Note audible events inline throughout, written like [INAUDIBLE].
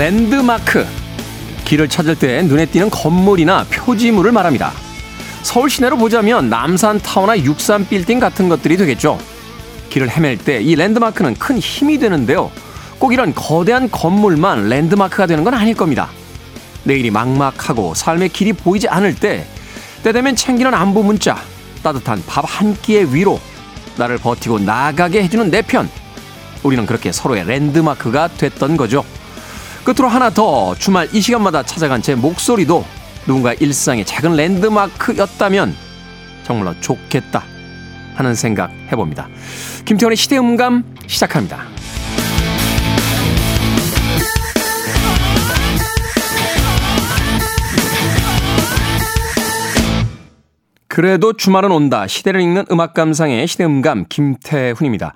랜드마크. 길을 찾을 때 눈에 띄는 건물이나 표지물을 말합니다. 서울 시내로 보자면 남산타워나 육산빌딩 같은 것들이 되겠죠. 길을 헤맬 때 이 랜드마크는 큰 힘이 되는데요. 꼭 이런 거대한 건물만 랜드마크가 되는 건 아닐 겁니다. 내일이 막막하고 삶의 길이 보이지 않을 때, 때 되면 챙기는 안부 문자, 따뜻한 밥 한 끼의 위로, 나를 버티고 나가게 해주는 내 편. 우리는 그렇게 서로의 랜드마크가 됐던 거죠. 끝으로 하나 더 주말 이 시간마다 찾아간 제 목소리도 누군가 일상의 작은 랜드마크였다면 정말로 좋겠다 하는 생각 해봅니다. 김태훈의 시대음감 시작합니다. 그래도 주말은 온다. 시대를 읽는 음악 감상의 시대음감 김태훈입니다.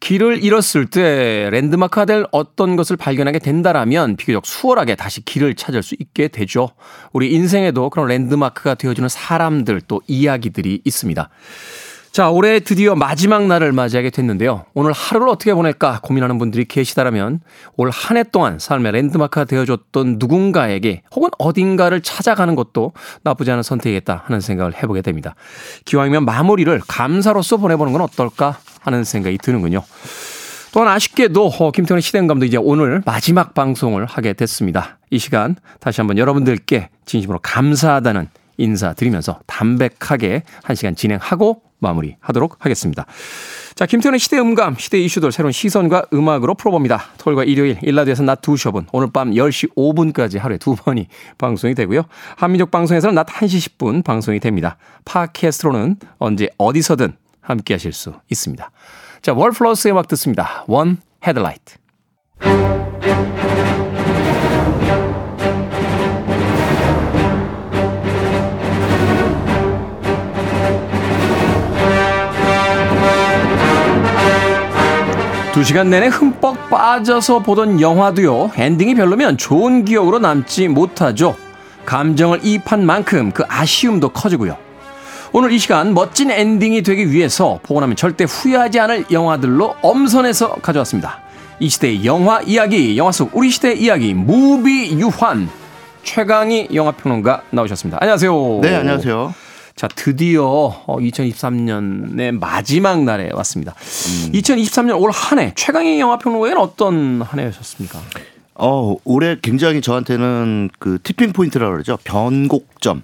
길을 잃었을 때 랜드마크가 될 어떤 것을 발견하게 된다라면 비교적 수월하게 다시 길을 찾을 수 있게 되죠. 우리 인생에도 그런 랜드마크가 되어주는 사람들 또 이야기들이 있습니다. 자, 올해 드디어 마지막 날을 맞이하게 됐는데요. 오늘 하루를 어떻게 보낼까 고민하는 분들이 계시다면 올 한 해 동안 삶의 랜드마크가 되어줬던 누군가에게 혹은 어딘가를 찾아가는 것도 나쁘지 않은 선택이겠다 하는 생각을 해보게 됩니다. 기왕이면 마무리를 감사로서 보내보는 건 어떨까 하는 생각이 드는군요. 또한 아쉽게도 어, 김태훈의 시대감도 이제 오늘 마지막 방송을 하게 됐습니다. 이 시간 다시 한번 여러분들께 진심으로 감사하다는 인사드리면서 담백하게 한 시간 진행하고 마무리하도록 하겠습니다. 자, 김태훈의 시대 음감, 시대 이슈들 새로운 시선과 음악으로 풀어봅니다. 토요일과 일요일, 일라드에서 낮 2시 5분, 오늘 밤 10시 5분까지 하루에 두 번이 방송이 되고요. 한민족 방송에서는 낮 1시 10분 방송이 됩니다. 팟캐스트로는 언제 어디서든 함께 하실 수 있습니다. 자, Wallflowers의 음악 듣습니다. One Headlight. 두 시간 내내 흠뻑 빠져서 보던 영화도요, 엔딩이 별로면 좋은 기억으로 남지 못하죠. 감정을 이입한 만큼 그 아쉬움도 커지고요. 오늘 이 시간 멋진 엔딩이 되기 위해서 보고 나면 절대 후회하지 않을 영화들로 엄선해서 가져왔습니다. 이 시대의 영화 이야기, 영화 속 우리 시대의 이야기, 무비유환. 최광희 영화평론가 나오셨습니다. 안녕하세요. 네, 안녕하세요. 자, 드디어 2023년의 어, 마지막 날에 왔습니다. 음. 2023년 올 한 해 최광희 영화평론가에는 어떤 한 해였습니까? 어, 올해 굉장히 저한테는 그 티핑 포인트라고 그러죠. 변곡점.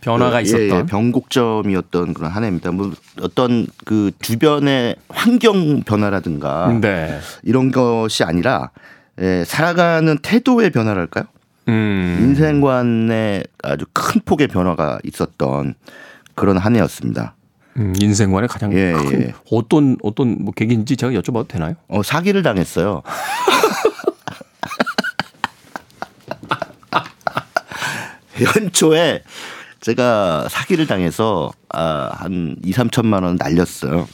변화가 그, 있었던 예, 예, 변곡점이었던 그런 한 해입니다. 뭐 어떤 그 주변의 환경 변화라든가 네. 이런 것이 아니라 예, 살아가는 태도의 변화랄까요? 음. 인생관에 아주 큰 폭의 변화가 있었던 그런 한 해였습니다. 음, 인생관에 가장 예, 큰 예. 어떤 어떤 뭐 계기인지 제가 여쭤봐도 되나요? 어, 사기를 당했어요. [LAUGHS] 연초에 제가 사기를 당해서 아, 한 2, 3천만 원 날렸어요.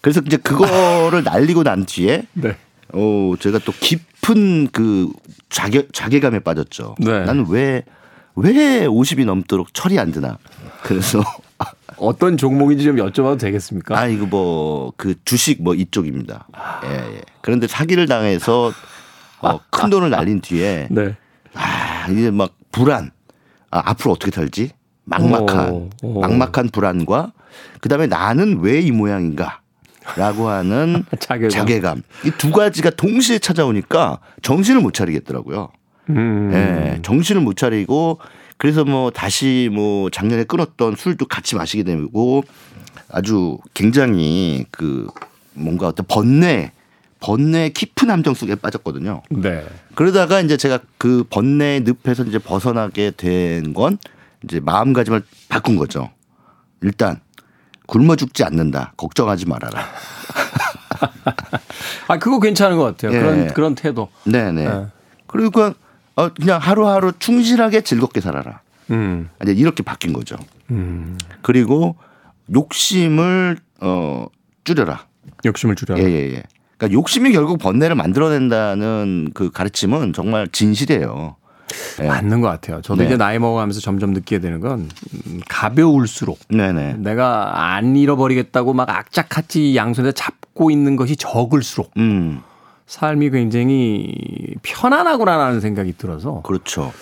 그래서 이제 그거를 날리고 난 뒤에 네. 어, 제가 또 깊은 그 자괴, 자괴감에 빠졌죠. 네. 나는 왜, 왜 50이 넘도록 철이 안 드나. 그래서 [LAUGHS] 어떤 종목인지 좀 여쭤봐도 되겠습니까? 아, 이거 뭐, 그 주식 뭐 이쪽입니다. 아. 예, 예. 그런데 사기를 당해서 어, 큰 돈을 날린 뒤에 [LAUGHS] 네. 아, 이제 막 불안. 아, 앞으로 어떻게 살지? 막막한, 오, 오. 막막한 불안과 그 다음에 나는 왜 이 모양인가? 라고 하는 [LAUGHS] 자괴감. 자괴감. 이 두 가지가 동시에 찾아오니까 정신을 못 차리겠더라고요. 음. 예, 정신을 못 차리고 그래서 뭐 다시 뭐 작년에 끊었던 술도 같이 마시게 되고 아주 굉장히 그 뭔가 어떤 번뇌 번뇌 깊은 함정 속에 빠졌거든요. 네. 그러다가 이제 제가 그 번뇌의 늪에서 이제 벗어나게 된 건 이제 마음가짐을 바꾼 거죠. 일단 굶어 죽지 않는다. 걱정하지 말아라. [LAUGHS] 아 그거 괜찮은 것 같아요. 네. 그런 그런 태도. 네네. 네. 그리고 어, 그냥 하루하루 충실하게 즐겁게 살아라. 음. 이제 이렇게 바뀐 거죠. 음. 그리고 욕심을 어 줄여라. 욕심을 줄여라. 예예예. 예, 예. 그러니까 욕심이 결국 번뇌를 만들어낸다는 그 가르침은 정말 진실이에요. 네. 맞는 것 같아요. 저도 네. 이제 나이 먹어가면서 점점 느끼게 되는 건 음, 가벼울수록 네네. 내가 안 잃어버리겠다고 막 악착같이 양손에 잡고 있는 것이 적을수록 음. 삶이 굉장히 편안하구나라는 생각이 들어서 그렇죠.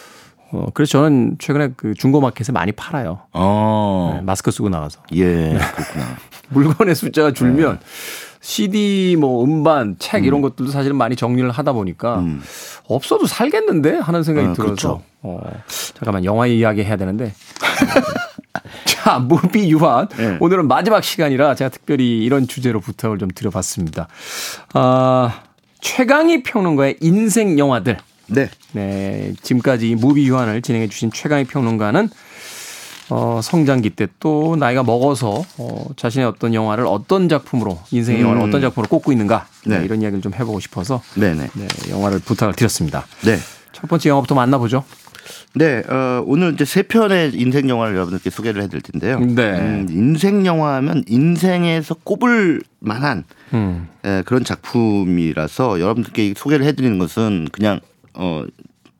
어, 그래서 저는 최근에 그 중고마켓에 많이 팔아요. 어. 네, 마스크 쓰고 나가서. 예, 그렇구나. [LAUGHS] 물건의 숫자가 줄면 네. CD, 뭐 음반, 책 이런 음. 것들도 사실은 많이 정리를 하다 보니까 음. 없어도 살겠는데 하는 생각이 어, 들어서. 그렇죠. 어, 잠깐만 영화 이야기 해야 되는데. [LAUGHS] 자, 무비 유한. 네. 오늘은 마지막 시간이라 제가 특별히 이런 주제로 부탁을 좀 드려봤습니다. 아, 최강희 평론가의 인생 영화들. 네. 네. 지금까지 무비 유한을 진행해 주신 최강희 평론가는 어, 성장기 때 또 나이가 먹어서 어, 자신의 어떤 영화를 어떤 작품으로 인생의 음. 영화를 어떤 작품으로 꼽고 있는가 네. 네, 이런 이야기를 좀 해보고 싶어서 네네. 네, 영화를 부탁을 드렸습니다. 네. 첫 번째 영화부터 만나보죠. 네, 어, 오늘 이제 세 편의 인생 영화를 여러분들께 소개를 해드릴 텐데요. 네. 음, 인생 영화하면 인생에서 꼽을 만한 음. 에, 그런 작품이라서 여러분들께 소개를 해드리는 것은 그냥 어,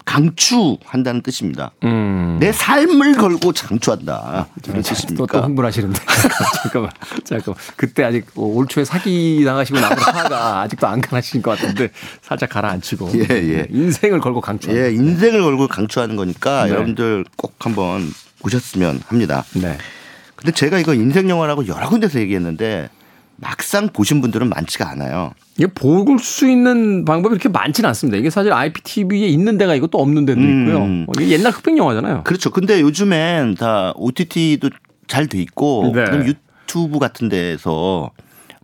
강추한다는 뜻입니다. 음. 내 삶을 걸고 강추한다. 뜻입니까? 또, 또 흥분하시는데. [LAUGHS] 잠깐만, 잠깐만. 그때 아직 올 초에 사기 당하시고 나면 화가 아직도 안 가라신 것 같은데 살짝 가라앉히고. 예, 예. 인생을 걸고 강추하는. 예, 인생을 걸고 강추하는 거니까 네. 여러분들 꼭 한번 보셨으면 합니다. 네. 근데 제가 이거 인생 영화라고 여러 군데서 얘기했는데 막상 보신 분들은 많지가 않아요. 이게 볼 수 있는 방법이 그렇게 많지는 않습니다. 이게 사실 IPTV에 있는 데가 있고 또 없는 데도 있고요. 음. 이게 옛날 흑백 영화잖아요. 그렇죠. 근데 요즘엔 다 OTT도 잘 돼 있고 네. 그럼 유튜브 같은 데에서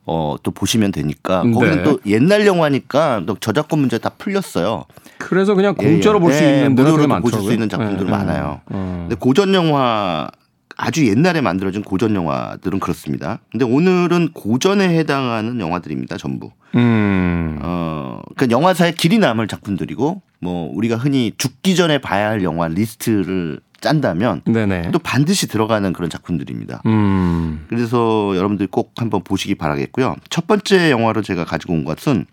어, 또 보시면 되니까 거기는 네. 또 옛날 영화니까 또 저작권 문제 다 풀렸어요. 그래서 그냥 공짜로 예, 예. 볼수 예, 있는 무료로 보실 수 있는 작품들 예, 많아요. 음. 근데 고전 영화 아주 옛날에 만들어진 고전 영화들은 그렇습니다. 근데 오늘은 고전에 해당하는 영화들입니다, 전부. 음. 어, 그러니까 영화사의 길이 남을 작품들이고 뭐 우리가 흔히 죽기 전에 봐야 할 영화 리스트를 짠다면 네네. 또 반드시 들어가는 그런 작품들입니다. 음. 그래서 여러분들 꼭 한번 보시기 바라겠고요. 첫 번째 영화로 제가 가지고 온 것은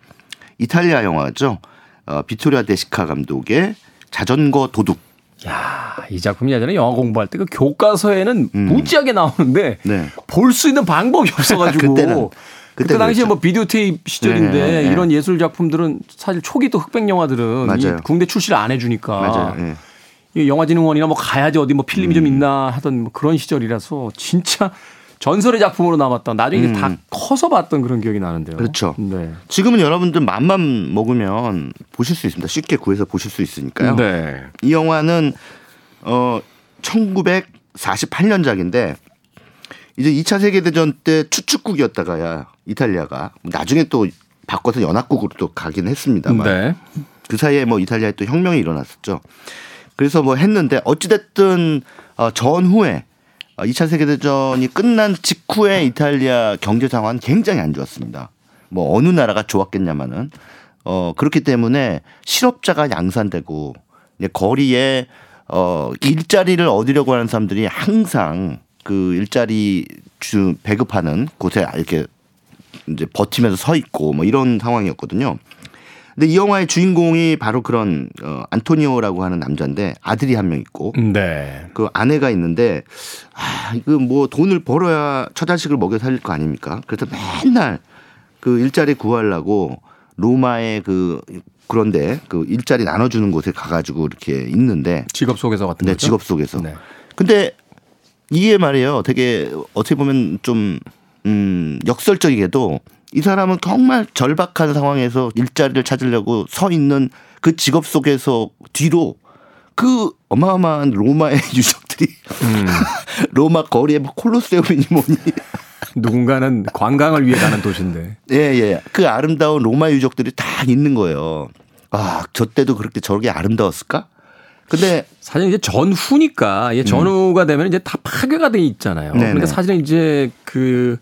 이탈리아 영화죠. 어, 비토리아 데시카 감독의 자전거 도둑. 야, 이 작품이 예전에 영화 공부할 때 그 교과서에는 음. 무지하게 나오는데 네. 볼수 있는 방법이 없어가지고 [LAUGHS] 그때는 그때 당시에 뭐 비디오 테이프 시절인데 네, 네, 네. 이런 예술 작품들은 사실 초기 또 흑백 영화들은. 국내 출시를 안 해주니까 맞아요. 네. 이 영화진흥원이나 뭐 가야지 어디 뭐 필름이 음. 좀 있나 하던 뭐 그런 시절이라서 진짜 전설의 작품으로 남았다. 나중에 음. 다 커서 봤던 그런 기억이 나는데요. 그렇죠. 네. 지금은 여러분들 맘만 먹으면 보실 수 있습니다. 쉽게 구해서 보실 수 있으니까요. 네. 이 영화는 어 1948년작인데 이제 2차 세계 대전 때 추축국이었다가야 이탈리아가 나중에 또 바꿔서 연합국으로 또 가긴 했습니다만 네. 그 사이에 뭐 이탈리아에 또 혁명이 일어났었죠. 그래서 뭐 했는데 어찌됐든 어 전후에 2차 어, 세계대전이 끝난 직후에 이탈리아 경제 상황은 굉장히 안 좋았습니다. 뭐 어느 나라가 좋았겠냐마는 어 그렇기 때문에 실업자가 양산되고 거리에 어 일자리를 얻으려고 하는 사람들이 항상 그 일자리 주 배급하는 곳에 이렇게 이제 버티면서 서 있고 뭐 이런 상황이었거든요. 근데 이 영화의 주인공이 바로 그런 어 안토니오라고 하는 남자인데 아들이 한 명 있고 네. 그 아내가 있는데 아 이거 뭐 돈을 벌어야 처자식을 먹여 살릴 거 아닙니까? 그래서 맨날 그 일자리 구하려고 로마의 그 그런데 그 일자리 나눠주는 곳에 가가지고 이렇게 있는데 직업 속에서 같은 네, 거죠? 직업 속에서. 네. 근데 이게 말이에요. 되게 어떻게 보면 좀 음, 역설적이게도 이 사람은 정말 절박한 상황에서 일자리를 찾으려고 서 있는 그 직업 속에서 뒤로 그 어마어마한 로마의 [LAUGHS] 유적들이 음. [LAUGHS] 로마 거리에 뭐 콜로세움이니 뭐니 누군가는 관광을 위해 가는 도시인데. 예, 예. 그 아름다운 로마 유적들이 다 있는 거예요. 아, 저 때도 그렇게 저렇게 아름다웠을까? 근데 사실 이제 전후니까 이게 전후가 되면 이제 다 파괴가 돼 있잖아요. 네네. 그러니까 사실은 이제 그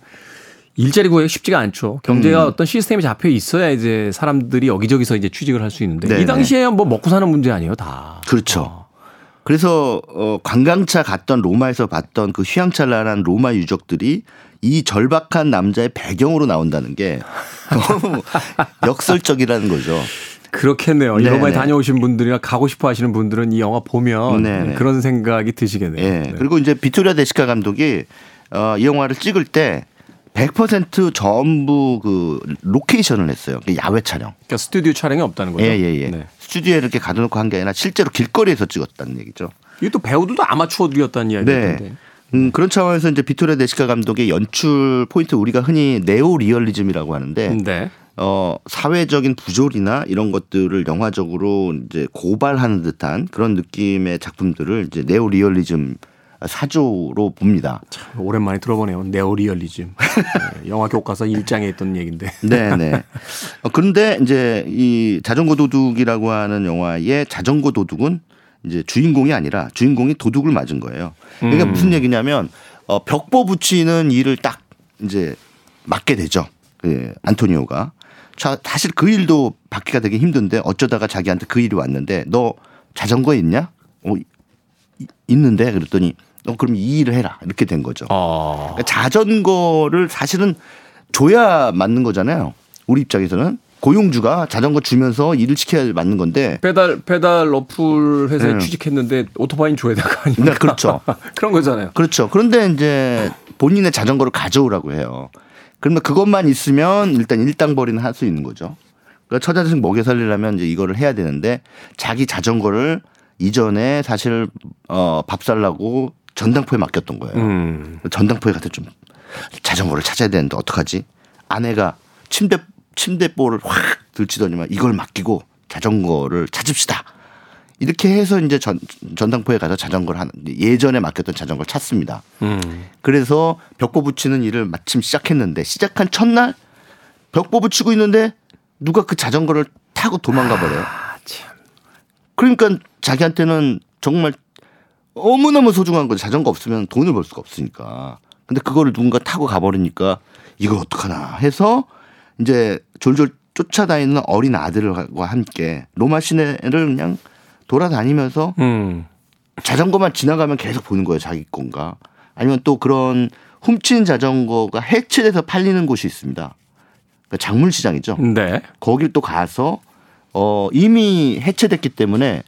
일자리 구하기 쉽지가 않죠. 경제가 음. 어떤 시스템이 잡혀 있어야 이제 사람들이 여기저기서 이제 취직을 할 수 있는데 네네. 이 당시에 뭐 먹고 사는 문제 아니에요, 다. 그렇죠. 어. 그래서 어 관광차 갔던 로마에서 봤던 그 휘황찬란한 로마 유적들이 이 절박한 남자의 배경으로 나온다는 게 [LAUGHS] 너무 역설적이라는 거죠. 그렇겠네요. 네네. 로마에 다녀오신 분들이나 가고 싶어 하시는 분들은 이 영화 보면 네네. 그런 생각이 드시겠네요. 네. 네. 그리고 이제 비토리오 데시카 감독이 어, 이 영화를 찍을 때 100% 전부 그 로케이션을 했어요. 야외 촬영. 그러니까 스튜디오 촬영이 없다는 거죠. 예, 예, 예. 네. 스튜디오에 이렇게 가둬놓고 한 게 아니라 실제로 길거리에서 찍었다는 얘기죠. 이게 또 배우들도 아마추어들이었다는 이야기인데. 네. 음, 그런 차원에서 이제 비토리오 데시카 감독의 연출 포인트 우리가 흔히 네오 리얼리즘이라고 하는데 네. 어, 사회적인 부조리나 이런 것들을 영화적으로 이제 고발하는 듯한 그런 느낌의 작품들을 이제 네오 리얼리즘 사조로 봅니다. 참 오랜만에 들어보네요. 네오리얼리즘. [LAUGHS] 네, 영화 교과서 1장에 있던 얘기인데. [LAUGHS] 네, 네. 어, 그런데 이제 이 자전거 도둑이라고 하는 영화의 자전거 도둑은 이제 주인공이 아니라 주인공이 도둑을 맞은 거예요. 그러니까 음. 무슨 얘기냐면 어, 벽보 붙이는 일을 딱 이제 맡게 되죠. 그 안토니오가. 자, 사실 그 일도 받기가 되게 힘든데 어쩌다가 자기한테 그 일이 왔는데 너 자전거 있냐? 어, 있는데 그랬더니 어, 그럼 이 일을 해라. 이렇게 된 거죠. 어. 그러니까 자전거를 사실은 줘야 맞는 거잖아요. 우리 입장에서는. 고용주가 자전거 주면서 일을 시켜야 맞는 건데 페달 페달 어플 회사에 네. 취직했는데 오토바이 줘야 될 거 아닙니까? 네, 그렇죠. [LAUGHS] 그런 거잖아요. 그렇죠. 그런데 이제 본인의 자전거를 가져오라고 해요. 그러면 그것만 있으면 일단 일당벌이는 할 수 있는 거죠. 그러니까 처자식 먹여 살리려면 이제 이거를 해야 되는데 자기 자전거를 이전에 사실 어 밥 살라고 전당포에 맡겼던 거예요. 음. 전당포에 가서 좀 자전거를 찾아야 되는데 어떡하지? 아내가 침대 침대볼을 확 들치더니만 이걸 맡기고 자전거를 찾읍시다. 이렇게 해서 이제 전, 전당포에 가서 자전거를 한 예전에 맡겼던 자전거를 찾습니다. 음. 그래서 벽보 붙이는 일을 마침 시작했는데 시작한 첫날 벽보 붙이고 있는데 누가 그 자전거를 타고 도망가 버려요. 아, 그러니까 자기한테는 정말 너무너무 소중한 거죠. 자전거 없으면 돈을 벌 수가 없으니까. 근데 그거를 누군가 타고 가버리니까 이걸 어떡하나 해서 이제 졸졸 쫓아다니는 어린 아들과 함께 로마 시내를 그냥 돌아다니면서 음. 자전거만 지나가면 계속 보는 거예요. 자기 건가. 아니면 또 그런 훔친 자전거가 해체돼서 팔리는 곳이 있습니다. 그러니까 작물시장이죠. 네. 거길 또 가서 어 이미 해체됐기 때문에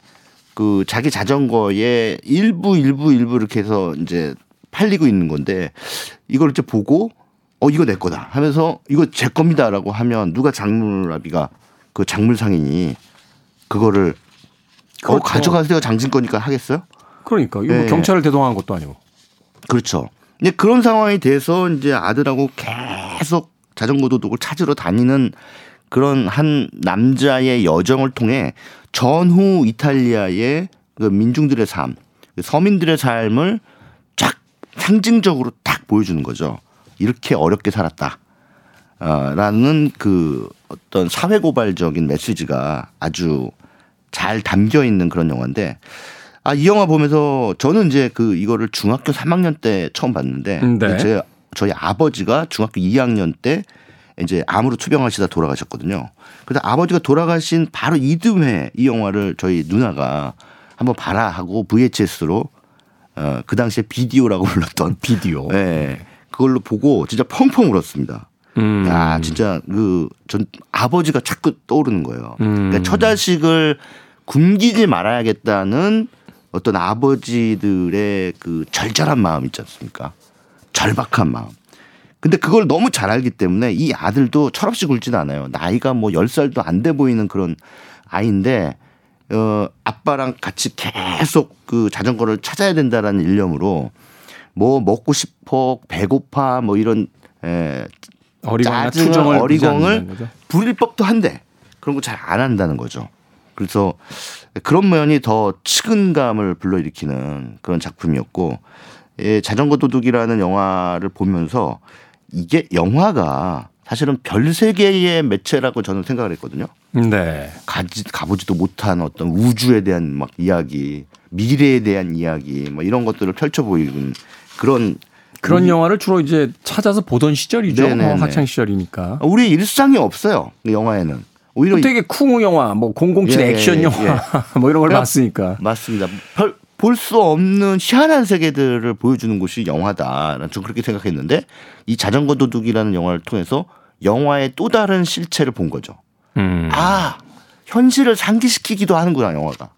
그 자기 자전거에 일부 일부 일부 이렇게 해서 이제 팔리고 있는 건데 이걸 이제 보고 어 이거 내 거다 하면서 이거 제 겁니다라고 하면 누가 장물아비가 그 작물 상인이 그거를 어, 그렇죠. 어 가져가세요 장진 거니까 하겠어요? 그러니까 이거 네. 경찰을 대동한 것도 아니고. 그렇죠. 근데 그런 상황이 돼서 이제 아들하고 계속 자전거 도둑을 찾으러 다니는 그런 한 남자의 여정을 통해 전후 이탈리아의 그 민중들의 삶, 그 서민들의 삶을 쫙 상징적으로 딱 보여주는 거죠. 이렇게 어렵게 살았다. 어, 라는 그 어떤 사회고발적인 메시지가 아주 잘 담겨 있는 그런 영화인데 아, 이 영화 보면서 저는 이제 그 이거를 중학교 3학년 때 처음 봤는데 네. 제 저희 아버지가 중학교 2학년 때 이제 암으로 투병하시다 돌아가셨거든요. 그래서 아버지가 돌아가신 바로 이듬해 이 영화를 저희 누나가 한번 봐라 하고 VHS로 어, 그 당시에 비디오라고 [LAUGHS] 불렀던 비디오. 네. 그걸로 보고 진짜 펑펑 울었습니다. 음. 야, 진짜 그 전 아버지가 자꾸 떠오르는 거예요. 음. 그러니까 처자식을 굶기지 말아야겠다는 어떤 아버지들의 그 절절한 마음 있지 않습니까? 절박한 마음. 근데 그걸 너무 잘 알기 때문에 이 아들도 철없이 굴지는 않아요. 나이가 뭐 10살도 안 돼 보이는 그런 아이인데 어 아빠랑 같이 계속 그 자전거를 찾아야 된다라는 일념으로 뭐 먹고 싶어 배고파 뭐 이런 에 짜증을 어리광을 부릴 법도 한데 그런 거 잘 안 한다는 거죠. 그래서 그런 면이 더 측은감을 불러일으키는 그런 작품이었고 예, 자전거 도둑이라는 영화를 보면서 이게 영화가 사실은 별 세계의 매체라고 저는 생각을 했거든요. 네. 가지, 가보지도 못한 어떤 우주에 대한 막 이야기, 미래에 대한 이야기, 뭐 이런 것들을 펼쳐 보이는 그런 그런 우리, 영화를 주로 이제 찾아서 보던 시절이죠. 어, 학창 시절이니까. 우리 일상이 없어요. 그 영화에는. 오히려 되게 쿵우 영화, 뭐007 예, 액션 예, 영화, 예. [LAUGHS] 뭐 이런 걸 봤으니까. 맞습니다. 별, 볼 수 없는 희한한 세계들을 보여주는 곳이 영화다. 전 그렇게 생각했는데 이 자전거 도둑이라는 영화를 통해서 영화의 또 다른 실체를 본 거죠. 음. 아 현실을 상기시키기도 하는구나 영화가.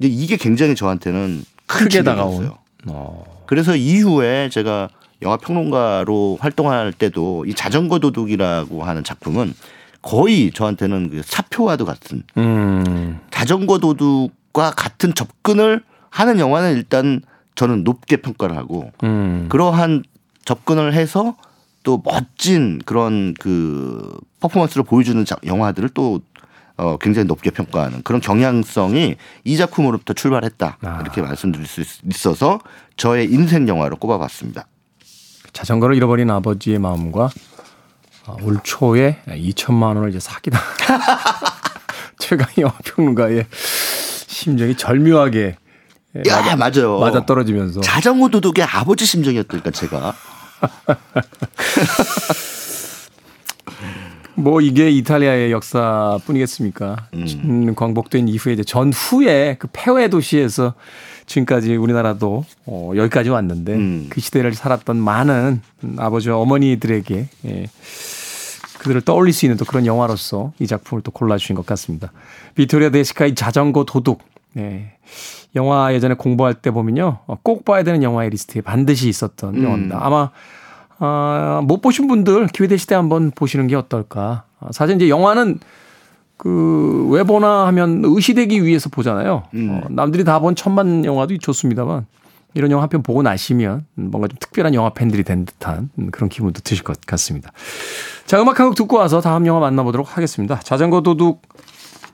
이제 이게 굉장히 저한테는 크게 다가오요 어. 그래서 이후에 제가 영화 평론가로 활동할 때도 이 자전거 도둑이라고 하는 작품은 거의 저한테는 그 사표와도 같은 음. 자전거 도둑과 같은 접근을 하는 영화는 일단 저는 높게 평가를 하고 음. 그러한 접근을 해서 또 멋진 그런 그 퍼포먼스를 보여주는 영화들을 또 어, 굉장히 높게 평가하는 그런 경향성이 이 작품으로부터 출발했다. 아. 이렇게 말씀드릴 수 있어서 저의 인생 영화로 꼽아봤습니다. 자전거를 잃어버린 아버지의 마음과 어, 올 초에 2천만 원을 이제 사기다. [LAUGHS] 최강 영화 평론가의 심정이 절묘하게 야, 맞아, 맞아요. 맞아 떨어지면서 자전거 도둑의 아버지 심정이었다니까 제가. [LAUGHS] 뭐 이게 이탈리아의 역사뿐이겠습니까? 음. 광복된 이후에 이제 전후에 그 폐허의 도시에서 지금까지 우리나라도 어, 여기까지 왔는데 음. 그 시대를 살았던 많은 아버지와 어머니들에게 예, 그들을 떠올릴 수 있는 또 그런 영화로서 이 작품을 또 골라주신 것 같습니다. 비토리오 데 시카의 자전거 도둑. 예. 영화 예전에 공부할 때 보면요. 어, 꼭 봐야 되는 영화의 리스트에 반드시 있었던 음. 영화입니다. 아마 아, 못 보신 분들 기회 되실 때 한번 보시는 게 어떨까. 아, 사실 이제 영화는 그 왜 보나 하면 으스대기 위해서 보잖아요. 음. 어, 남들이 다 본 천만 영화도 좋습니다만 이런 영화 한 편 보고 나시면 뭔가 좀 특별한 영화 팬들이 된 듯한 그런 기분도 드실 것 같습니다. 자, 음악 한 곡 듣고 와서 다음 영화 만나보도록 하겠습니다. 자전거 도둑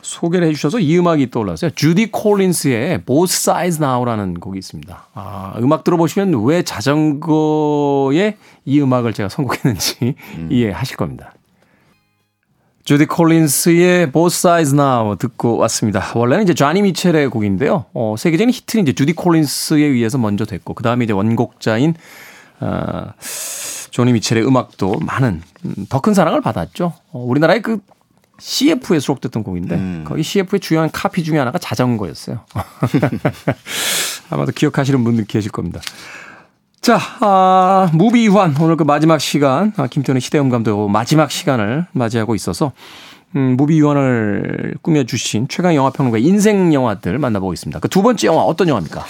소개를 해주셔서 이 음악이 떠올랐어요. 주디 콜린스의 Both Sides Now라는 곡이 있습니다. 아, 음악 들어보시면 왜 자전거에 이 음악을 제가 선곡했는지 음. [LAUGHS] 이해하실 겁니다. 주디 콜린스의 Both Sides Now 듣고 왔습니다. 원래는 이제 쟈니 미첼의 곡인데요. 어, 세계적인 히트는 이제 주디 콜린스에 의해서 먼저 됐고, 그 다음에 이제 원곡자인, 어, 조니 미첼의 음악도 많은, 음, 더 큰 사랑을 받았죠. 어, 우리나라의 그 CF에 수록됐던 곡인데 음. 거기 CF의 주요한 카피 중에 하나가 자전거였어요. [LAUGHS] 아마도 기억하시는 분들 계실 겁니다. 자, 아, 무비유환 오늘 그 마지막 시간 아, 김태훈의 시대음감도 마지막 시간을 맞이하고 있어서 음, 무비유환을 꾸며주신 최강희 영화평론가 인생 영화들 만나보고 있습니다. 그 두 번째 영화 어떤 영화입니까?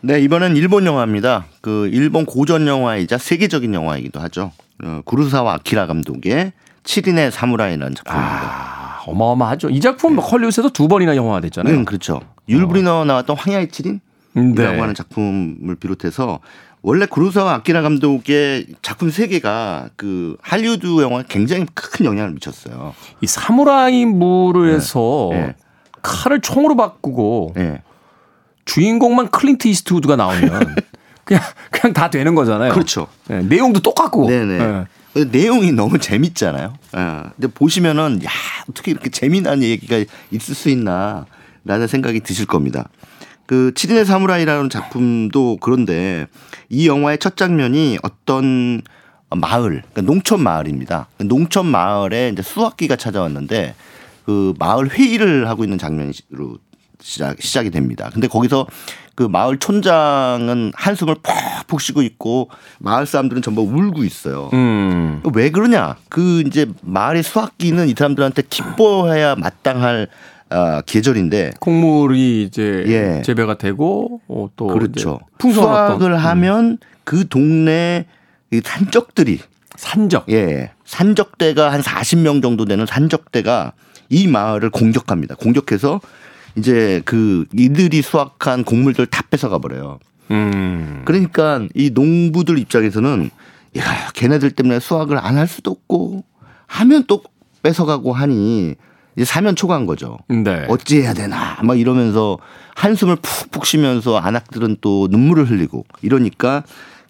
네, 이번엔 일본 영화입니다. 그 일본 고전 영화이자 세계적인 영화이기도 하죠. 어, 구루사와 아키라 감독의 7인의 사무라이라는 작품입니다. 아, 어마어마하죠. 이 작품 네. 헐리우드에서 두 번이나 영화가 됐잖아요. 네, 그렇죠. 율브리너 나왔던 황야의 7인? 이라고 네. 하는 작품을 비롯해서 원래 구루사와 아키라 감독의 작품 세 개가 그 할리우드 영화에 굉장히 큰 영향을 미쳤어요. 이 사무라이물을 해서 네. 네. 칼을 총으로 바꾸고 네. 주인공만 클린트 이스트우드가 나오면 [LAUGHS] 그냥 그냥 다 되는 거잖아요. 그렇죠. 네, 내용도 똑같고. 네네. 네. 내용이 너무 [LAUGHS] 재밌잖아요. 예. 근데 보시면은 야 어떻게 이렇게 재미난 얘기가 있을 수 있나라는 생각이 드실 겁니다. 그 7인의 사무라이라는 작품도 그런데 이 영화의 첫 장면이 어떤 마을, 그러니까 농촌 마을입니다. 농촌 마을에 이제 수확기가 찾아왔는데 그 마을 회의를 하고 있는 장면으로 시작, 시작이 됩니다. 근데 거기서 그 마을 촌장은 한숨을 푹푹 쉬고 있고 마을 사람들은 전부 울고 있어요. 음. 왜 그러냐? 그 이제 마을의 수확기는 이 사람들한테 기뻐해야 마땅할 아, 계절인데 콩물이 이제 예. 재배가 되고 어, 또 그렇죠. 수확을 음. 하면 그 동네 이 산적들이 산적 예 산적대가 한 40명 정도 되는 산적대가 이 마을을 공격합니다. 공격해서 이제 그 이들이 수확한 곡물들 다 뺏어가 버려요. 음. 그러니까 이 농부들 입장에서는 야, 걔네들 때문에 수확을 안 할 수도 없고 하면 또 뺏어가고 하니 이제 사면 초과한 거죠. 네. 어찌해야 되나 막 이러면서 한숨을 푹푹 쉬면서 안악들은 또 눈물을 흘리고 이러니까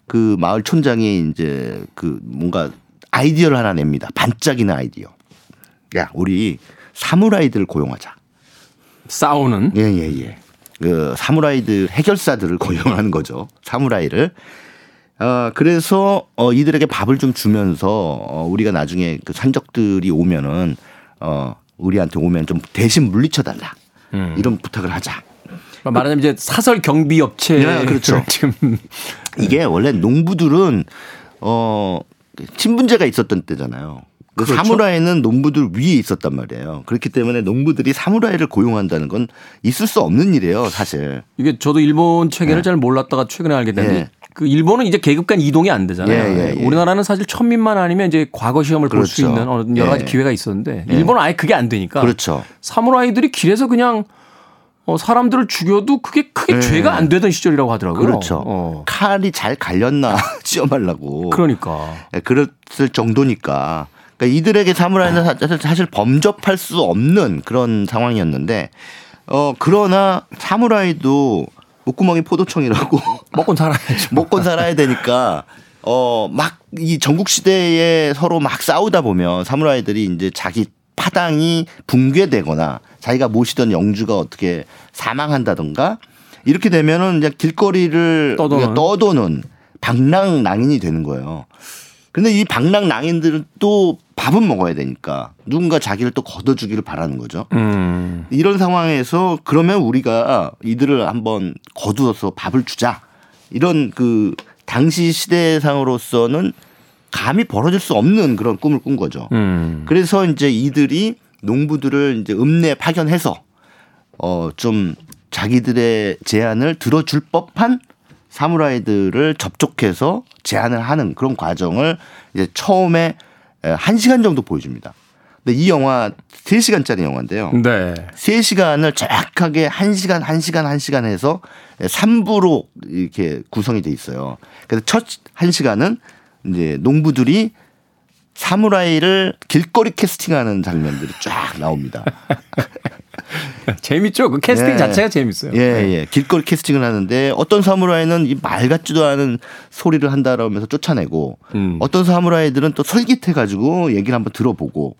그 마을 촌장이 이제 그 뭔가 아이디어를 하나 냅니다. 반짝이는 아이디어. 야, 우리 사무라이들 고용하자. 싸우는. 예, 예, 예. 그 사무라이들 해결사들을 [LAUGHS] 고용하는 거죠. 사무라이를. 어, 그래서 어, 이들에게 밥을 좀 주면서 어, 우리가 나중에 그 산적들이 오면은 어, 우리한테 오면 좀 대신 물리쳐 달라. 음. 이런 부탁을 하자. 그러니까 말하자면 이제 사설 경비 업체 네, 그렇죠. [LAUGHS] 지금 이게 원래 농부들은 어 친분제가 있었던 때잖아요. 그 그렇죠? 사무라이는 농부들 위에 있었단 말이에요. 그렇기 때문에 농부들이 사무라이를 고용한다는 건 있을 수 없는 일이에요, 사실. 이게 저도 일본 체계를 네. 잘 몰랐다가 최근에 알게 됐는데 네. 그 일본은 이제 계급 간 이동이 안 되잖아요. 예, 예, 예. 우리나라는 사실 천민만 아니면 이제 과거 시험을 그렇죠. 볼수 있는 여러 가지 예. 기회가 있었는데 예. 일본은 아예 그게 안 되니까. 그렇죠. 사무라이들이 길에서 그냥 어, 사람들을 죽여도 그게 크게 네. 죄가 안 되던 시절이라고 하더라고요. 그렇죠. 어. 칼이 잘 갈렸나 [LAUGHS] 시험하려고. 그러니까. 네, 그랬을 정도니까. 그러니까 이들에게 사무라이는 사실 범접할 수 없는 그런 상황이었는데, 어, 그러나 사무라이도 목구멍이 포도청이라고. [LAUGHS] 먹고 살아야죠. 먹고 살아야 되니까, 어, 막 이 전국 시대에 서로 막 싸우다 보면 사무라이들이 이제 자기 파당이 붕괴되거나 자기가 모시던 영주가 어떻게 사망한다던가 이렇게 되면은 이제 길거리를 떠도는, 떠도는 방랑낭인이 되는 거예요. 근데 이 방랑 낭인들은 또 밥은 먹어야 되니까 누군가 자기를 또 걷어주기를 바라는 거죠. 음. 이런 상황에서 그러면 우리가 이들을 한번 거두어서 밥을 주자. 이런 그 당시 시대상으로서는 감히 벌어질 수 없는 그런 꿈을 꾼 거죠. 음. 그래서 이제 이들이 농부들을 이제 읍내 파견해서 어 좀 자기들의 제안을 들어줄 법한 사무라이들을 접촉해서 제안을 하는 그런 과정을 이제 처음에 한 시간 정도 보여줍니다. 근데 이 영화 3시간짜리 영화인데요. 네. 3시간을 정확하게 1시간, 1시간, 1시간 해서 3부로 이렇게 구성이 돼 있어요. 그래서 첫 1시간은 이제 농부들이 사무라이를 길거리 캐스팅하는 장면들이 쫙 나옵니다. [LAUGHS] [LAUGHS] 재밌죠? 그 캐스팅 예. 자체가 재밌어요. 예, 네. 예. 길거리 캐스팅을 하는데 어떤 사무라이는 이 말 같지도 않은 소리를 한다라면서 쫓아내고 음. 어떤 사무라이들은 또 솔깃해 가지고 얘기를 한번 들어보고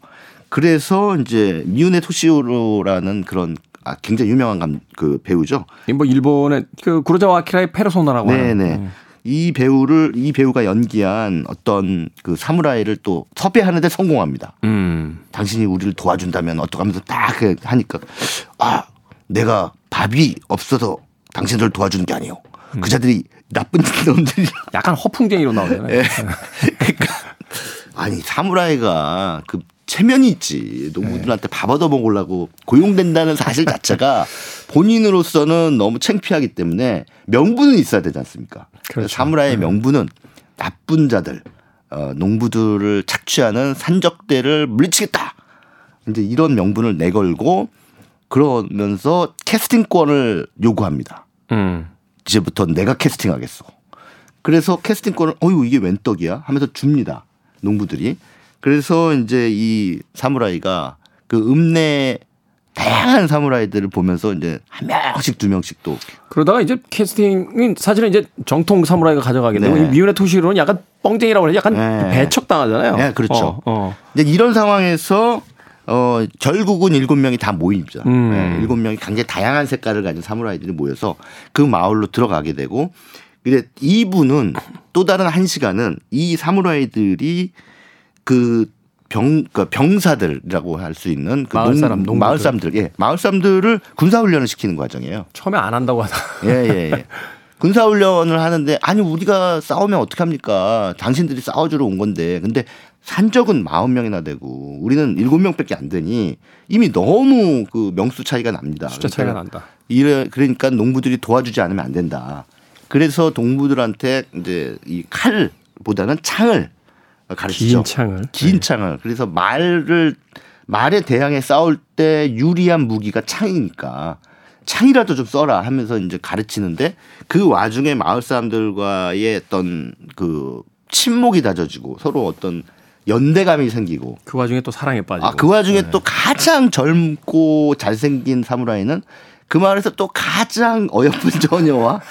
그래서 이제 미우네 토시오로라는 그런 아, 굉장히 유명한 감, 그 배우죠. 뭐 일본의 그 구로자와 아키라의 페르소나라고 네네. 하는. 음. 이 배우를 이 배우가 연기한 어떤 그 사무라이를 또 섭외하는데 성공합니다. 음. 당신이 우리를 도와준다면 어떡하면서 딱 하니까 아 내가 밥이 없어서 당신들을 도와주는 게 아니에요. 음. 그자들이 나쁜 [LAUGHS] 놈들이 약간 허풍쟁이로 나오잖아요. 네. 그러니까 아니 사무라이가 그 체면이 있지. 농부들한테 네. 밥 얻어 먹으려고 고용된다는 사실 자체가 본인으로서는 너무 창피하기 때문에 명분은 있어야 되지 않습니까? 그렇죠. 사무라이의 네. 명분은 나쁜 자들, 어, 농부들을 착취하는 산적대를 물리치겠다. 이제 이런 명분을 내걸고 그러면서 캐스팅권을 요구합니다. 음. 이제부터 내가 캐스팅하겠어. 그래서 캐스팅권을 어유 이게 웬 떡이야 하면서 줍니다. 농부들이. 그래서 이제 이 사무라이가 그 읍내 다양한 사무라이들을 보면서 이제 한 명씩 두 명씩 또 그러다가 이제 캐스팅은 사실은 이제 정통 사무라이가 가져가게 되고 네. 미운의 토시로는 약간 뻥쟁이라고 그래 약간 네. 배척 당하잖아요. 네, 그렇죠. 어, 어. 이제 이런 상황에서 어 결국은 일곱 명이 다 모입니다. 음. 네, 일곱 명이 굉장히 다양한 색깔을 가진 사무라이들이 모여서 그 마을로 들어가게 되고 근데 이분은 또 다른 한 시간은 이 사무라이들이 그 병, 그 병사들이라고 할 수 있는 그 마을 사람, 농, 마을 사람들, 예, 마을 사람들을 군사 훈련을 시키는 과정이에요. 처음에 안 한다고 하다. 예, 예, 예. 군사 훈련을 하는데 아니 우리가 싸우면 어떡 합니까? 당신들이 싸워주러 온 건데. 근데 산적은 40명이나 되고 우리는 7명밖에 안 되니 이미 너무 그 명수 차이가 납니다. 숫자 차이가 난다. 이래 그러니까 농부들이 도와주지 않으면 안 된다. 그래서 동부들한테 이제 이 칼보다는 창을 가르치죠. 긴 창을. 긴 네. 창을. 그래서 말을 말에 대항해 싸울 때 유리한 무기가 창이니까 창이라도 좀 써라 하면서 이제 가르치는데 그 와중에 마을 사람들과의 어떤 그 친목이 다져지고 서로 어떤 연대감이 생기고 그 와중에 또 사랑에 빠지고 아, 그 와중에 네. 또 가장 젊고 잘생긴 사무라이는 그 마을에서 또 가장 어여쁜 [LAUGHS] 처녀와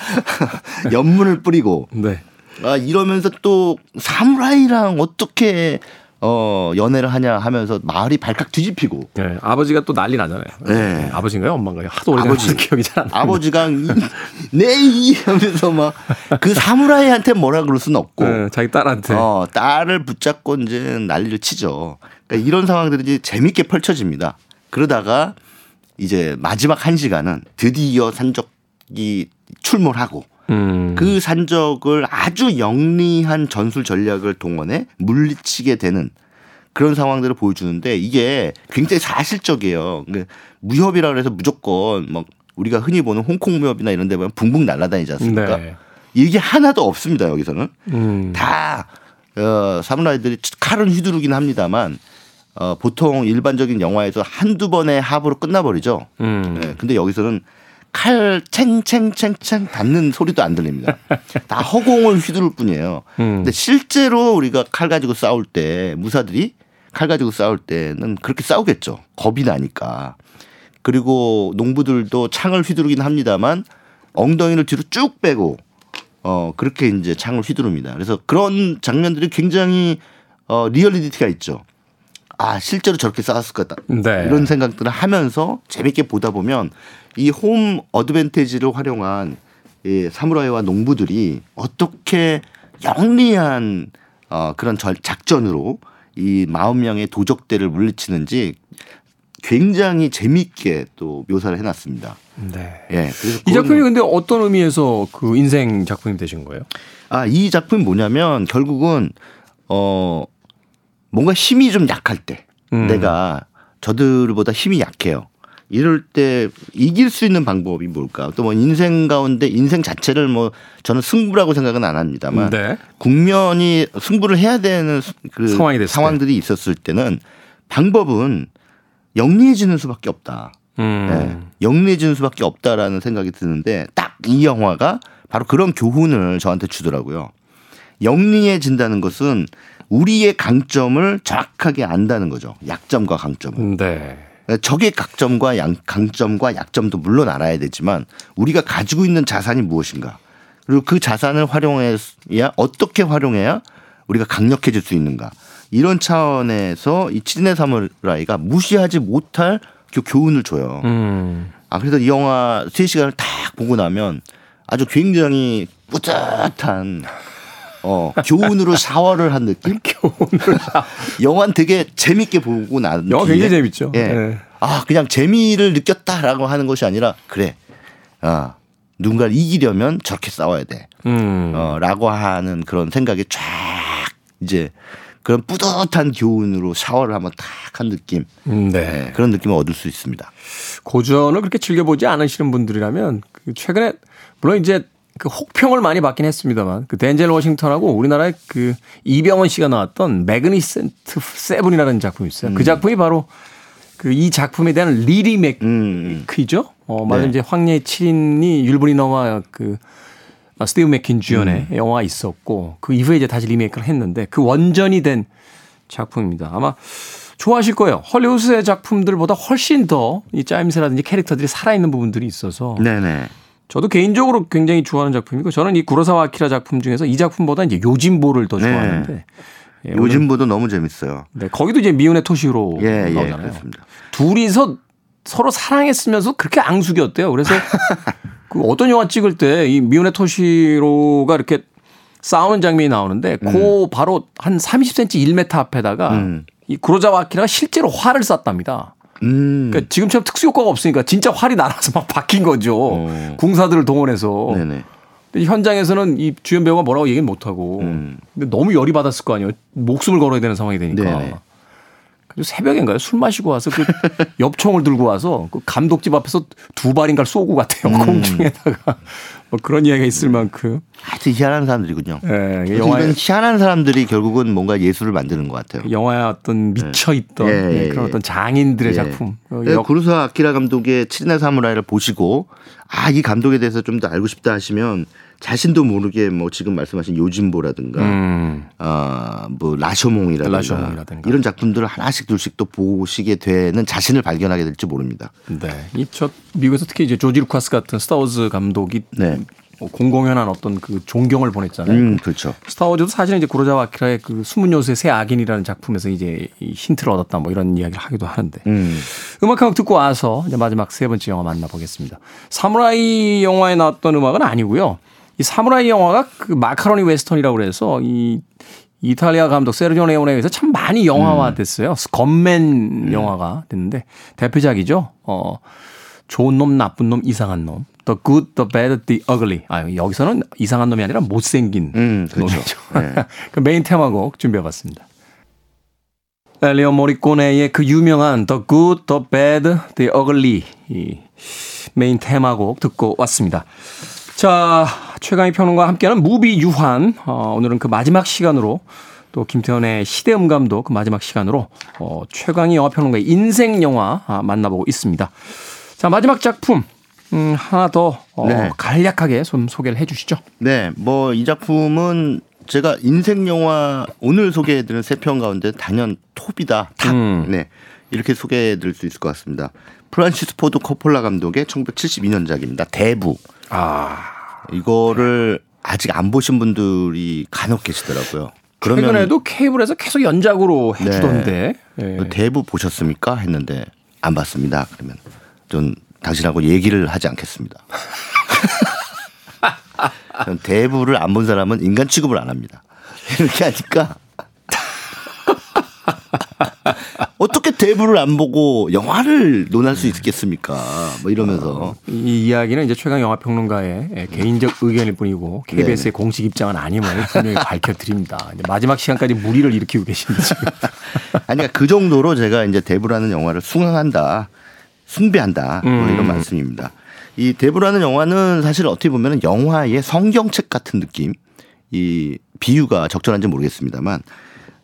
[LAUGHS] 연문을 뿌리고 네. 아, 이러면서 또 사무라이랑 어떻게 어, 연애를 하냐 하면서 마을이 발칵 뒤집히고. 네, 아버지가 또 난리 나잖아요. 네. 아버지인가요? 엄마인가요? 하도 오래 아버지 [LAUGHS] 기억이 잘 안 나. 아버지가 네이 하면서 막 그 사무라이한테 뭐라 그럴 수는 없고. 네, 자기 딸한테. 어, 딸을 붙잡고 이제 난리를 치죠. 그러니까 이런 상황들이 재밌게 펼쳐집니다. 그러다가 이제 마지막 한 시간은 드디어 산적이 출몰하고 음. 그 산적을 아주 영리한 전술 전략을 동원해 물리치게 되는 그런 상황들을 보여주는데 이게 굉장히 사실적이에요. 그러니까 무협이라 그래서 무조건 막 우리가 흔히 보는 홍콩 무협이나 이런 데 보면 붕붕 날아다니지 않습니까? 네. 이게 하나도 없습니다 여기서는 음. 다 어, 사무라이들이 칼은 휘두르긴 합니다만 어, 보통 일반적인 영화에서 한두 번의 합으로 끝나버리죠. 음. 네, 근데 여기서는 칼 챙챙챙챙 닿는 소리도 안 들립니다. 다 허공을 휘두를 뿐이에요. 음. 근데 실제로 우리가 칼 가지고 싸울 때 무사들이 칼 가지고 싸울 때는 그렇게 싸우겠죠. 겁이 나니까. 그리고 농부들도 창을 휘두르긴 합니다만 엉덩이를 뒤로 쭉 빼고 어 그렇게 이제 창을 휘두릅니다. 그래서 그런 장면들이 굉장히 어 리얼리티가 있죠. 아 실제로 저렇게 싸웠을 거다 네. 이런 생각들을 하면서 재밌게 보다 보면 이 홈 어드밴티지를 활용한 이 사무라이와 농부들이 어떻게 영리한 어 그런 작전으로 이 마흔 명의 도적대를 물리치는지 굉장히 재미있게 또 묘사를 해놨습니다. 네. 예. 이 작품이 근데 어떤 의미에서 그 인생 작품이 되신 거예요? 아, 이 작품이 뭐냐면 결국은 어 뭔가 힘이 좀 약할 때 음. 내가 저들보다 힘이 약해요. 이럴 때 이길 수 있는 방법이 뭘까? 또 뭐 인생 가운데 인생 자체를 뭐 저는 승부라고 생각은 안 합니다만 네. 국면이 승부를 해야 되는 그 상황들이 때. 있었을 때는 방법은 영리해지는 수밖에 없다. 음. 네. 영리해지는 수밖에 없다라는 생각이 드는데 딱 이 영화가 바로 그런 교훈을 저한테 주더라고요. 영리해진다는 것은 우리의 강점을 정확하게 안다는 거죠. 약점과 강점을. 네. 적의 강점과 양, 강점과 약점도 물론 알아야 되지만 우리가 가지고 있는 자산이 무엇인가 그리고 그 자산을 활용해야 어떻게 활용해야 우리가 강력해질 수 있는가 이런 차원에서 이 칠인의 사무라이가 무시하지 못할 그 교훈을 줘요. 음. 아 그래서 이 영화 3 시간을 딱 보고 나면 아주 굉장히 뿌듯한 어, 교훈으로 샤워를 한 느낌? [LAUGHS] 교훈으로 [LAUGHS] 영화는 되게 재밌게 보고 난 영화 굉장히 재밌죠. 예. 네. 아, 그냥 재미를 느꼈다라고 하는 것이 아니라 그래. 아, 누군가를 이기려면 저렇게 싸워야 돼. 음. 어, 라고 하는 그런 생각이 쫙 이제 그런 뿌듯한 교훈으로 샤워를 한번 탁 한 느낌. 음, 네. 네. 그런 느낌을 얻을 수 있습니다. 고전을 그렇게 즐겨보지 않으시는 분들이라면 그 최근에 물론 이제 그 혹평을 많이 받긴 했습니다만 그 덴젤 워싱턴하고 우리나라의 그 이병헌 씨가 나왔던 Magnificent Seven이라는 작품이 있어요. 그 음. 그 작품이 바로 그 이 작품에 대한 리리메이크이죠. 음. 어, 맞아 네. 이제 황야의 7인이 율 브리너와 그 아, 스티브 맥퀸 주연의 음. 영화가 있었고 그 이후에 이제 다시 리메이크를 했는데 그 원전이 된 작품입니다. 아마 좋아하실 거예요. 헐리우드의 작품들보다 훨씬 더 이 짜임새라든지 캐릭터들이 살아있는 부분들이 있어서 네네. 저도 개인적으로 굉장히 좋아하는 작품이고 저는 이 구로사와 아키라 작품 중에서 이 작품보다 이제 요진보를 더 네. 좋아하는데 네. 예, 요진보도 너무 재밌어요. 네, 거기도 이제 미운의 토시로 예, 예 나오잖아요. 예, 둘이서 서로 사랑했으면서 그렇게 앙숙이었대요. 그래서 [LAUGHS] 그 어떤 영화 찍을 때 이 미운의 토시로가 이렇게 싸우는 장면이 나오는데 음. 그 바로 한 30cm 1m 앞에다가 음. 이 구로자와 아키라가 실제로 활을 쐈답니다. 음. 그러니까 지금처럼 특수 효과가 없으니까 진짜 활이 날아서 막 박힌 거죠. 어. 궁사들을 동원해서. 네네. 근데 현장에서는 이 주연 배우가 뭐라고 얘기는 못 하고. 음. 근데 너무 열이 받았을 거 아니에요. 목숨을 걸어야 되는 상황이 되니까. 네네. 새벽인가요? 술 마시고 와서 그 [LAUGHS] 엽총을 들고 와서 그 감독집 앞에서 두 발인가를 쏘고 갔대요. 음. 공중에다가. [LAUGHS] 뭐 그런 이야기가 있을 만큼. 하여튼 희한한 사람들이군요. 네, 영화 이런 희한한 사람들이 결국은 뭔가 예술을 만드는 것 같아요. 영화의 어떤 미쳐있던 네. 네, 그런 어떤 장인들의 작품. 네, 구루사 아키라 감독의 칠인의 사무라이를 보시고 아, 이 감독에 대해서 좀 더 알고 싶다 하시면 자신도 모르게 뭐 지금 말씀하신 요진보라든가 음. 아뭐 라쇼몽이라든가, 라쇼몽이라든가, 이런 작품들을 하나씩 둘씩 또 보시게 되는 자신을 발견하게 될지 모릅니다. 네. 이제 미국에서 특히 이제 조지 루카스 같은 스타워즈 감독이 네. 공공연한 어떤 그 존경을 보냈잖아요. 음, 그렇죠. 스타워즈도 사실은 이제 구로자와 아키라의 그 숨은 요새의 세 악인이라는 작품에서 이제 힌트를 얻었다 뭐 이런 이야기를 하기도 하는데 음. 음악 한곡 듣고 와서 이제 마지막 세 번째 영화 만나보겠습니다. 사무라이 영화에 나왔던 음악은 아니고요. 이 사무라이 영화가 그 마카로니 웨스턴이라고 그래서 이 이탈리아 감독 세르지오 레오네에 의해서 참 많이 영화화 음. 됐어요. 건맨 음. 영화가 됐는데 대표작이죠. 어 좋은 놈, 나쁜 놈, 이상한 놈. The good, the bad, the ugly. 아, 여기서는 이상한 놈이 아니라 못생긴 음, 그렇죠. 놈이죠. 네. [LAUGHS] 그 메인 테마곡 준비해봤습니다. 엔니오 모리코네의 그 유명한 The Good, The Bad, The Ugly 이 메인 테마곡 듣고 왔습니다. 자, 최강희 평론가와 함께하는 무비유환. 어, 오늘은 그 마지막 시간으로 또 김태훈의 시대음감도 그 마지막 시간으로 어, 최강희 영화 평론가의 인생 영화 아, 만나보고 있습니다. 자, 마지막 작품. 음, 하나 더 어, 네. 간략하게 좀 소개를 해 주시죠. 네. 뭐 이 작품은 제가 인생 영화 오늘 소개해 드린 세 편 가운데 단연 톱이다. 탑. 음. 네. 이렇게 소개해 드릴 수 있을 것 같습니다. 프란시스 포드 코폴라 감독의 1972년작입니다. 대부. 아. 이거를 아직 안 보신 분들이 간혹 계시더라고요. 그러면 최근에도 케이블에서 계속 연작으로 해주던데. 네. 네. 대부 보셨습니까? 했는데 안 봤습니다. 그러면 좀 당신하고 얘기를 하지 않겠습니다. [LAUGHS] 대부를 안 본 사람은 인간 취급을 안 합니다. [LAUGHS] 이렇게 하니까 어떻게 대부를 안 보고 영화를 논할 수 있겠습니까? 뭐 이러면서 어, 이 이야기는 이제 최강 영화 평론가의 개인적 의견일 뿐이고 KBS의 네. 공식 입장은 아님을 분명히 밝혀드립니다. 마지막 시간까지 물의를 일으키고 계신데 지금. [LAUGHS] 아니 그러니까 그 정도로 제가 이제 대부라는 영화를 숭앙한다, 숭배한다 뭐 이런 음. 말씀입니다. 이 대부라는 영화는 사실 어떻게 보면 영화의 성경책 같은 느낌. 이 비유가 적절한지 모르겠습니다만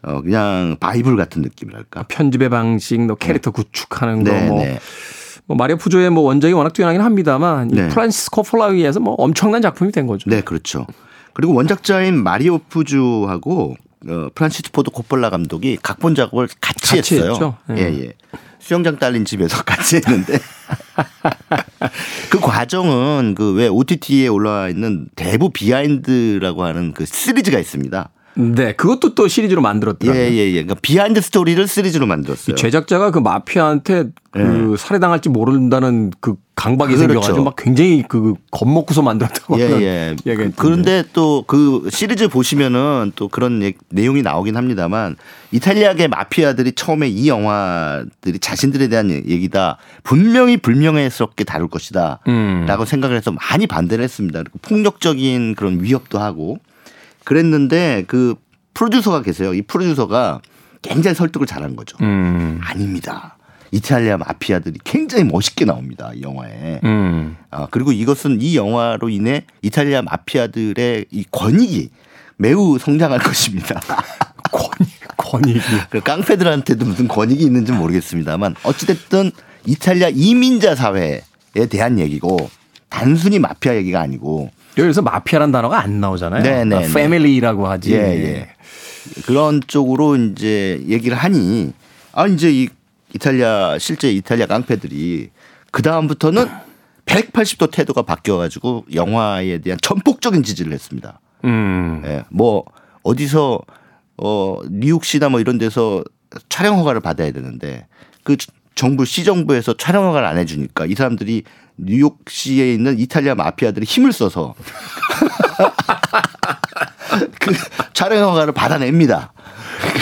어 그냥 바이블 같은 느낌이랄까. 아, 편집의 방식, 뭐 캐릭터 네. 구축하는 거, 네, 뭐. 네. 뭐 마리오 푸조의 뭐 원작이 워낙 뛰어나긴 합니다만 네. 이 프란시스 코폴라에 의해서 뭐 엄청난 작품이 된 거죠. 네, 그렇죠. 그리고 원작자인 마리오 푸조하고 어, 프란시스 포드 코폴라 감독이 각본 작업을 같이, 같이 했어요. 예, 예. 수영장 딸린 집에서 [LAUGHS] 같이 했는데 [LAUGHS] 그 과정은 그 왜 OTT에 올라와 있는 대부 behind라고 하는 그 시리즈가 있습니다. 네, 그것도 또 시리즈로 만들었더라고요. 예, 예, 예. 그러니까 behind story를 시리즈로 만들었어요. 제작자가 그 마피아한테 그 예. 살해당할지 모른다는 그 강박이 그렇죠. 생겨가지고 막 굉장히 그 겁먹고서 만들었다고. 예, 예. 그, 그런데 또 그 시리즈 보시면은 또 그런 예, 내용이 나오긴 합니다만 이탈리아계 마피아들이 처음에 이 영화들이 자신들에 대한 얘기다 분명히 불명예스럽게 다룰 것이다. 음. 라고 생각을 해서 많이 반대를 했습니다. 그리고 폭력적인 그런 위협도 하고 그랬는데 그 프로듀서가 계세요. 이 프로듀서가 굉장히 설득을 잘한 거죠. 음. 아닙니다. 이탈리아 마피아들이 굉장히 멋있게 나옵니다. 이 영화에. 음. 아, 그리고 이것은 이 영화로 인해 이탈리아 마피아들의 이 권익이 매우 성장할 [LAUGHS] 것입니다. [LAUGHS] 권익, 권익이. 그 깡패들한테도 무슨 권익이 있는지 모르겠습니다만 어찌됐든 이탈리아 이민자 사회에 대한 얘기고 단순히 마피아 얘기가 아니고 여기서 마피아란 단어가 안 나오잖아요. 네네. 아, 패밀리라고 하지. 예, 예. 그런 쪽으로 이제 얘기를 하니 아 이제 이 이탈리아 실제 이탈리아 깡패들이 그 다음부터는 180도 태도가 바뀌어가지고 영화에 대한 전폭적인 지지를 했습니다. 음. 예, 뭐 어디서 어 뉴욕시나 뭐 이런 데서 촬영 허가를 받아야 되는데 그 정부 시 정부에서 촬영 허가를 안 해주니까 이 사람들이 뉴욕시에 있는 이탈리아 마피아들이 힘을 써서 [LAUGHS] 그 촬영 허가를 받아냅니다.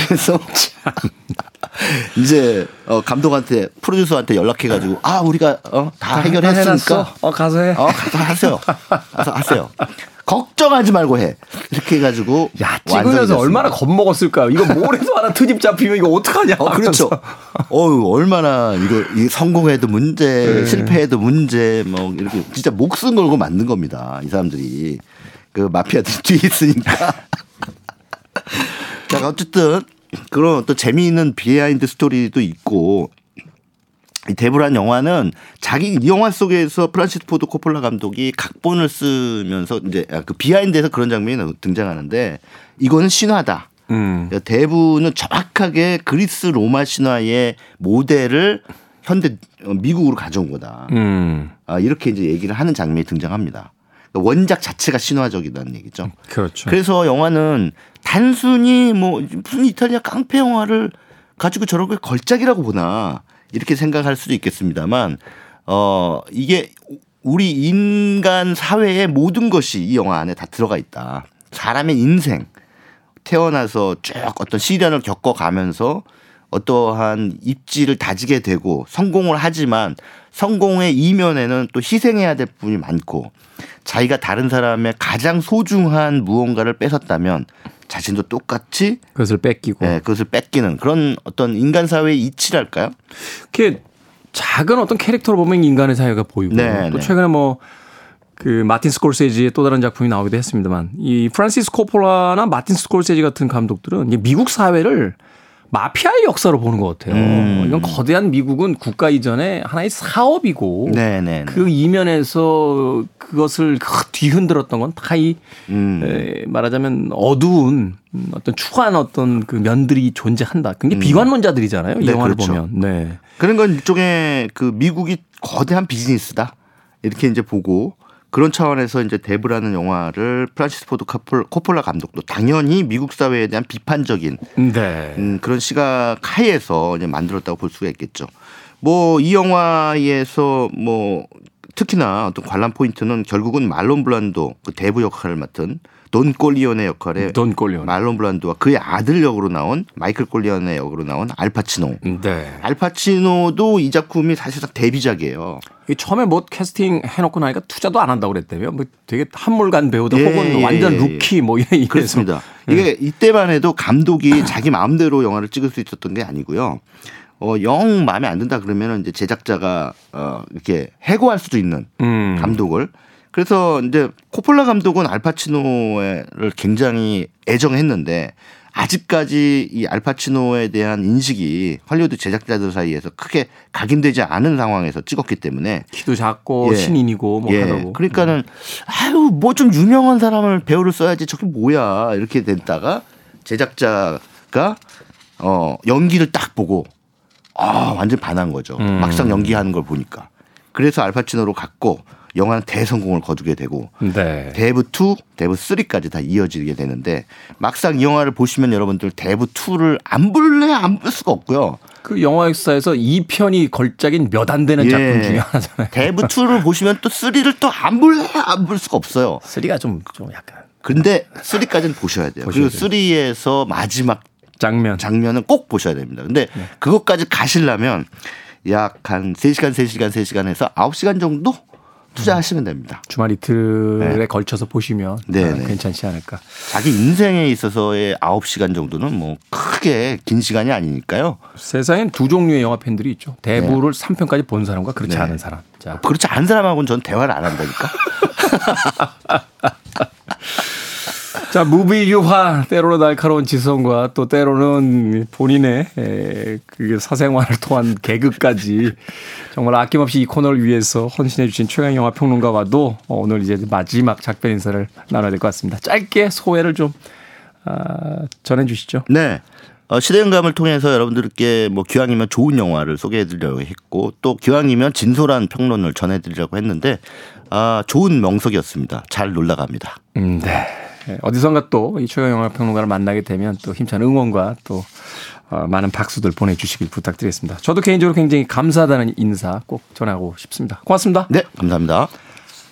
그래서 [LAUGHS] 이제 어 감독한테 프로듀서한테 연락해가지고 아 우리가 어 다 해결했으니까 어 가서 해. 어 가서 하세요. 가서 하세요. 걱정하지 말고 해. 이렇게 해가지고. 야, 찍으면서 얼마나 겁먹었을까. 이거 뭘해서 하나 트집 잡히면 이거 어떡하냐. 어, 그렇죠. 어유 얼마나 이거 이 성공해도 문제, 네. 실패해도 문제, 뭐 이렇게 진짜 목숨 걸고 만든 겁니다. 이 사람들이. 그 마피아들 [LAUGHS] 뒤에 있으니까. [LAUGHS] 자, 어쨌든 그런 또 재미있는 behind story도 있고 이 대부란 영화는 자기 이 영화 속에서 프란시스 포드 코폴라 감독이 각본을 쓰면서 이제 아, 그 behind에서 그런 장면이 등장하는데 이거는 신화다. 음. 그러니까 대부는 정확하게 그리스 로마 신화의 모델을 현대 어, 미국으로 가져온 거다. 음. 아, 이렇게 이제 얘기를 하는 장면이 등장합니다. 그러니까 원작 자체가 신화적이라는 얘기죠. 그렇죠. 그래서 영화는 단순히 뭐 무슨 이탈리아 깡패 영화를 가지고 저렇게 걸작이라고 보나 이렇게 생각할 수도 있겠습니다만 어 이게 우리 인간 사회의 모든 것이 이 영화 안에 다 들어가 있다. 사람의 인생 태어나서 쭉 어떤 시련을 겪어가면서 어떠한 입지를 다지게 되고 성공을 하지만 성공의 이면에는 또 희생해야 될 부분이 많고 자기가 다른 사람의 가장 소중한 무언가를 뺏었다면 자신도 똑같이 그것을 뺏기고 네, 그것을 뺏기는 그런 어떤 인간 사회의 이치랄까요? 그게 작은 어떤 캐릭터로 보면 인간의 사회가 보이고 네, 또 네. 최근에 뭐 그 마틴 스콜세지의 또 다른 작품이 나오기도 했습니다만 이 프란시스 코폴라나 마틴 스콜세지 같은 감독들은 미국 사회를 마피아의 역사로 보는 것 같아요. 음. 이건 거대한 미국은 국가 이전에 하나의 사업이고 네네. 네, 네. 그 이면에서 그것을 뒤흔들었던 건 다이 음. 말하자면 어두운 어떤 추한 어떤 그 면들이 존재한다. 그게 음. 비관론자들이잖아요. 이 네, 영화를 그렇죠. 보면. 네. 그런 건 일종의 그 미국이 거대한 비즈니스다. 이렇게 이제 보고 그런 차원에서 이제 대부라는 영화를 프란시스 포드 코폴라 감독도 당연히 미국 사회에 대한 비판적인 네. 음, 그런 시각 하에서 이제 만들었다고 볼 수가 있겠죠. 뭐 이 영화에서 뭐 특히나 어떤 관람 포인트는 결국은 말론 블란도 그 대부 역할을 맡은 돈 꼴리온의 역할에 돈 꼴리온. 말론 블란도와 그의 아들 역으로 나온 마이클 꼴리온의 역으로 나온 알파치노. 네. 알파치노도 이 작품이 사실상 데뷔작이에요. 처음에 뭐 캐스팅 해놓고 나니까 투자도 안 한다고 그랬다며. 뭐 되게 한물간 배우다 예, 혹은 완전 예, 루키 뭐 이래 그렇습니다. 이게 이때만 해도 감독이 자기 마음대로 영화를 찍을 수 있었던 게 아니고요. 어, 영 마음에 안 든다 그러면은 이제 제작자가 어, 이렇게 해고할 수도 있는 음. 감독을 그래서 이제 코폴라 감독은 알파치노를 굉장히 애정했는데 아직까지 이 알파치노에 대한 인식이 할리우드 제작자들 사이에서 크게 각인되지 않은 상황에서 찍었기 때문에 키도 작고 예. 신인이고 뭐 예. 하다고. 그러니까는 아유 뭐 좀 유명한 사람을 배우를 써야지 저게 뭐야 이렇게 됐다가 제작자가 어 연기를 딱 보고 아 완전 반한 거죠. 음. 막상 연기하는 걸 보니까. 그래서 알파치노로 갔고 영화는 대성공을 거두게 되고 네. 대부 2, 대부 3까지 다 이어지게 되는데 막상 이 영화를 보시면 여러분들 대부 2를 안 볼래 안 볼 수가 없고요. 그 영화 역사에서 2편이 걸작인 몇 안 되는 작품 예. 중에 하나잖아요. 대부 2를 [LAUGHS] 보시면 또 3를 또 안 볼래 안 볼 수가 없어요. 3가 좀, 좀 약간. 근데 3까지는 보셔야 돼요. 보셔야 그리고 3에서 마지막 장면. 장면은 꼭 보셔야 됩니다. 근데 네. 그것까지 가시려면 약 한 3시간, 3시간, 3시간 해서 9시간 정도 투자하시면 됩니다. 주말 이틀에 네. 걸쳐서 보시면 네, 아, 네. 괜찮지 않을까. 자기 인생에 있어서의 9시간 정도는 뭐 크게 긴 시간이 아니니까요. 세상엔 두 종류의 영화 팬들이 있죠. 대부를 네. 3편까지 본 사람과 그렇지 네. 않은 사람. 자. 그렇지 않은 사람하고는 전 대화를 안 한다니까. [LAUGHS] 자, 무비 유화 때로는 날카로운 지성과 또 때로는 본인의 에, 그게 사생활을 통한 개그까지 정말 아낌없이 이 코너를 위해서 헌신해 주신 최강 영화 평론가와도 오늘 이제 마지막 작별 인사를 나눠야 될 것 같습니다. 짧게 소회를 좀 아, 전해 주시죠. 네. 어, 시대영감을 통해서 여러분들께 뭐 기왕이면 좋은 영화를 소개해드리려고 했고 또 기왕이면 진솔한 평론을 전해드리려고 했는데 아 좋은 명석이었습니다. 잘 놀라갑니다. 음, 네. 예, 어디선가 또이 최강 영화 평론가를 만나게 되면 또 힘찬 응원과 또 어, 많은 박수들 보내주시길 부탁드리겠습니다. 저도 개인적으로 굉장히 감사하다는 인사 꼭 전하고 싶습니다. 고맙습니다. 네, 감사합니다.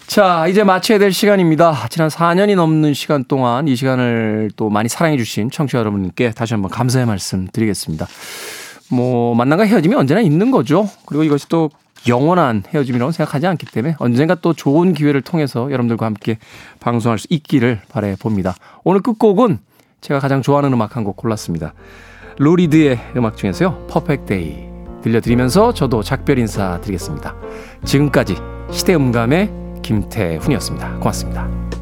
자, 이제 마쳐야 될 시간입니다. 지난 4년이 넘는 시간 동안 이 시간을 또 많이 사랑해주신 청취자 여러분께 다시 한번 감사의 말씀 드리겠습니다. 뭐, 만남과 헤어짐이 언제나 있는 거죠. 그리고 이것이 또 영원한 헤어짐이라고 생각하지 않기 때문에 언젠가 또 좋은 기회를 통해서 여러분들과 함께 방송할 수 있기를 바래 봅니다. 오늘 끝곡은 제가 가장 좋아하는 음악 한 곡 골랐습니다. 루 리드의 음악 중에서요. Perfect Day 들려드리면서 저도 작별 인사 드리겠습니다. 지금까지 시대음감의 김태훈이었습니다. 고맙습니다.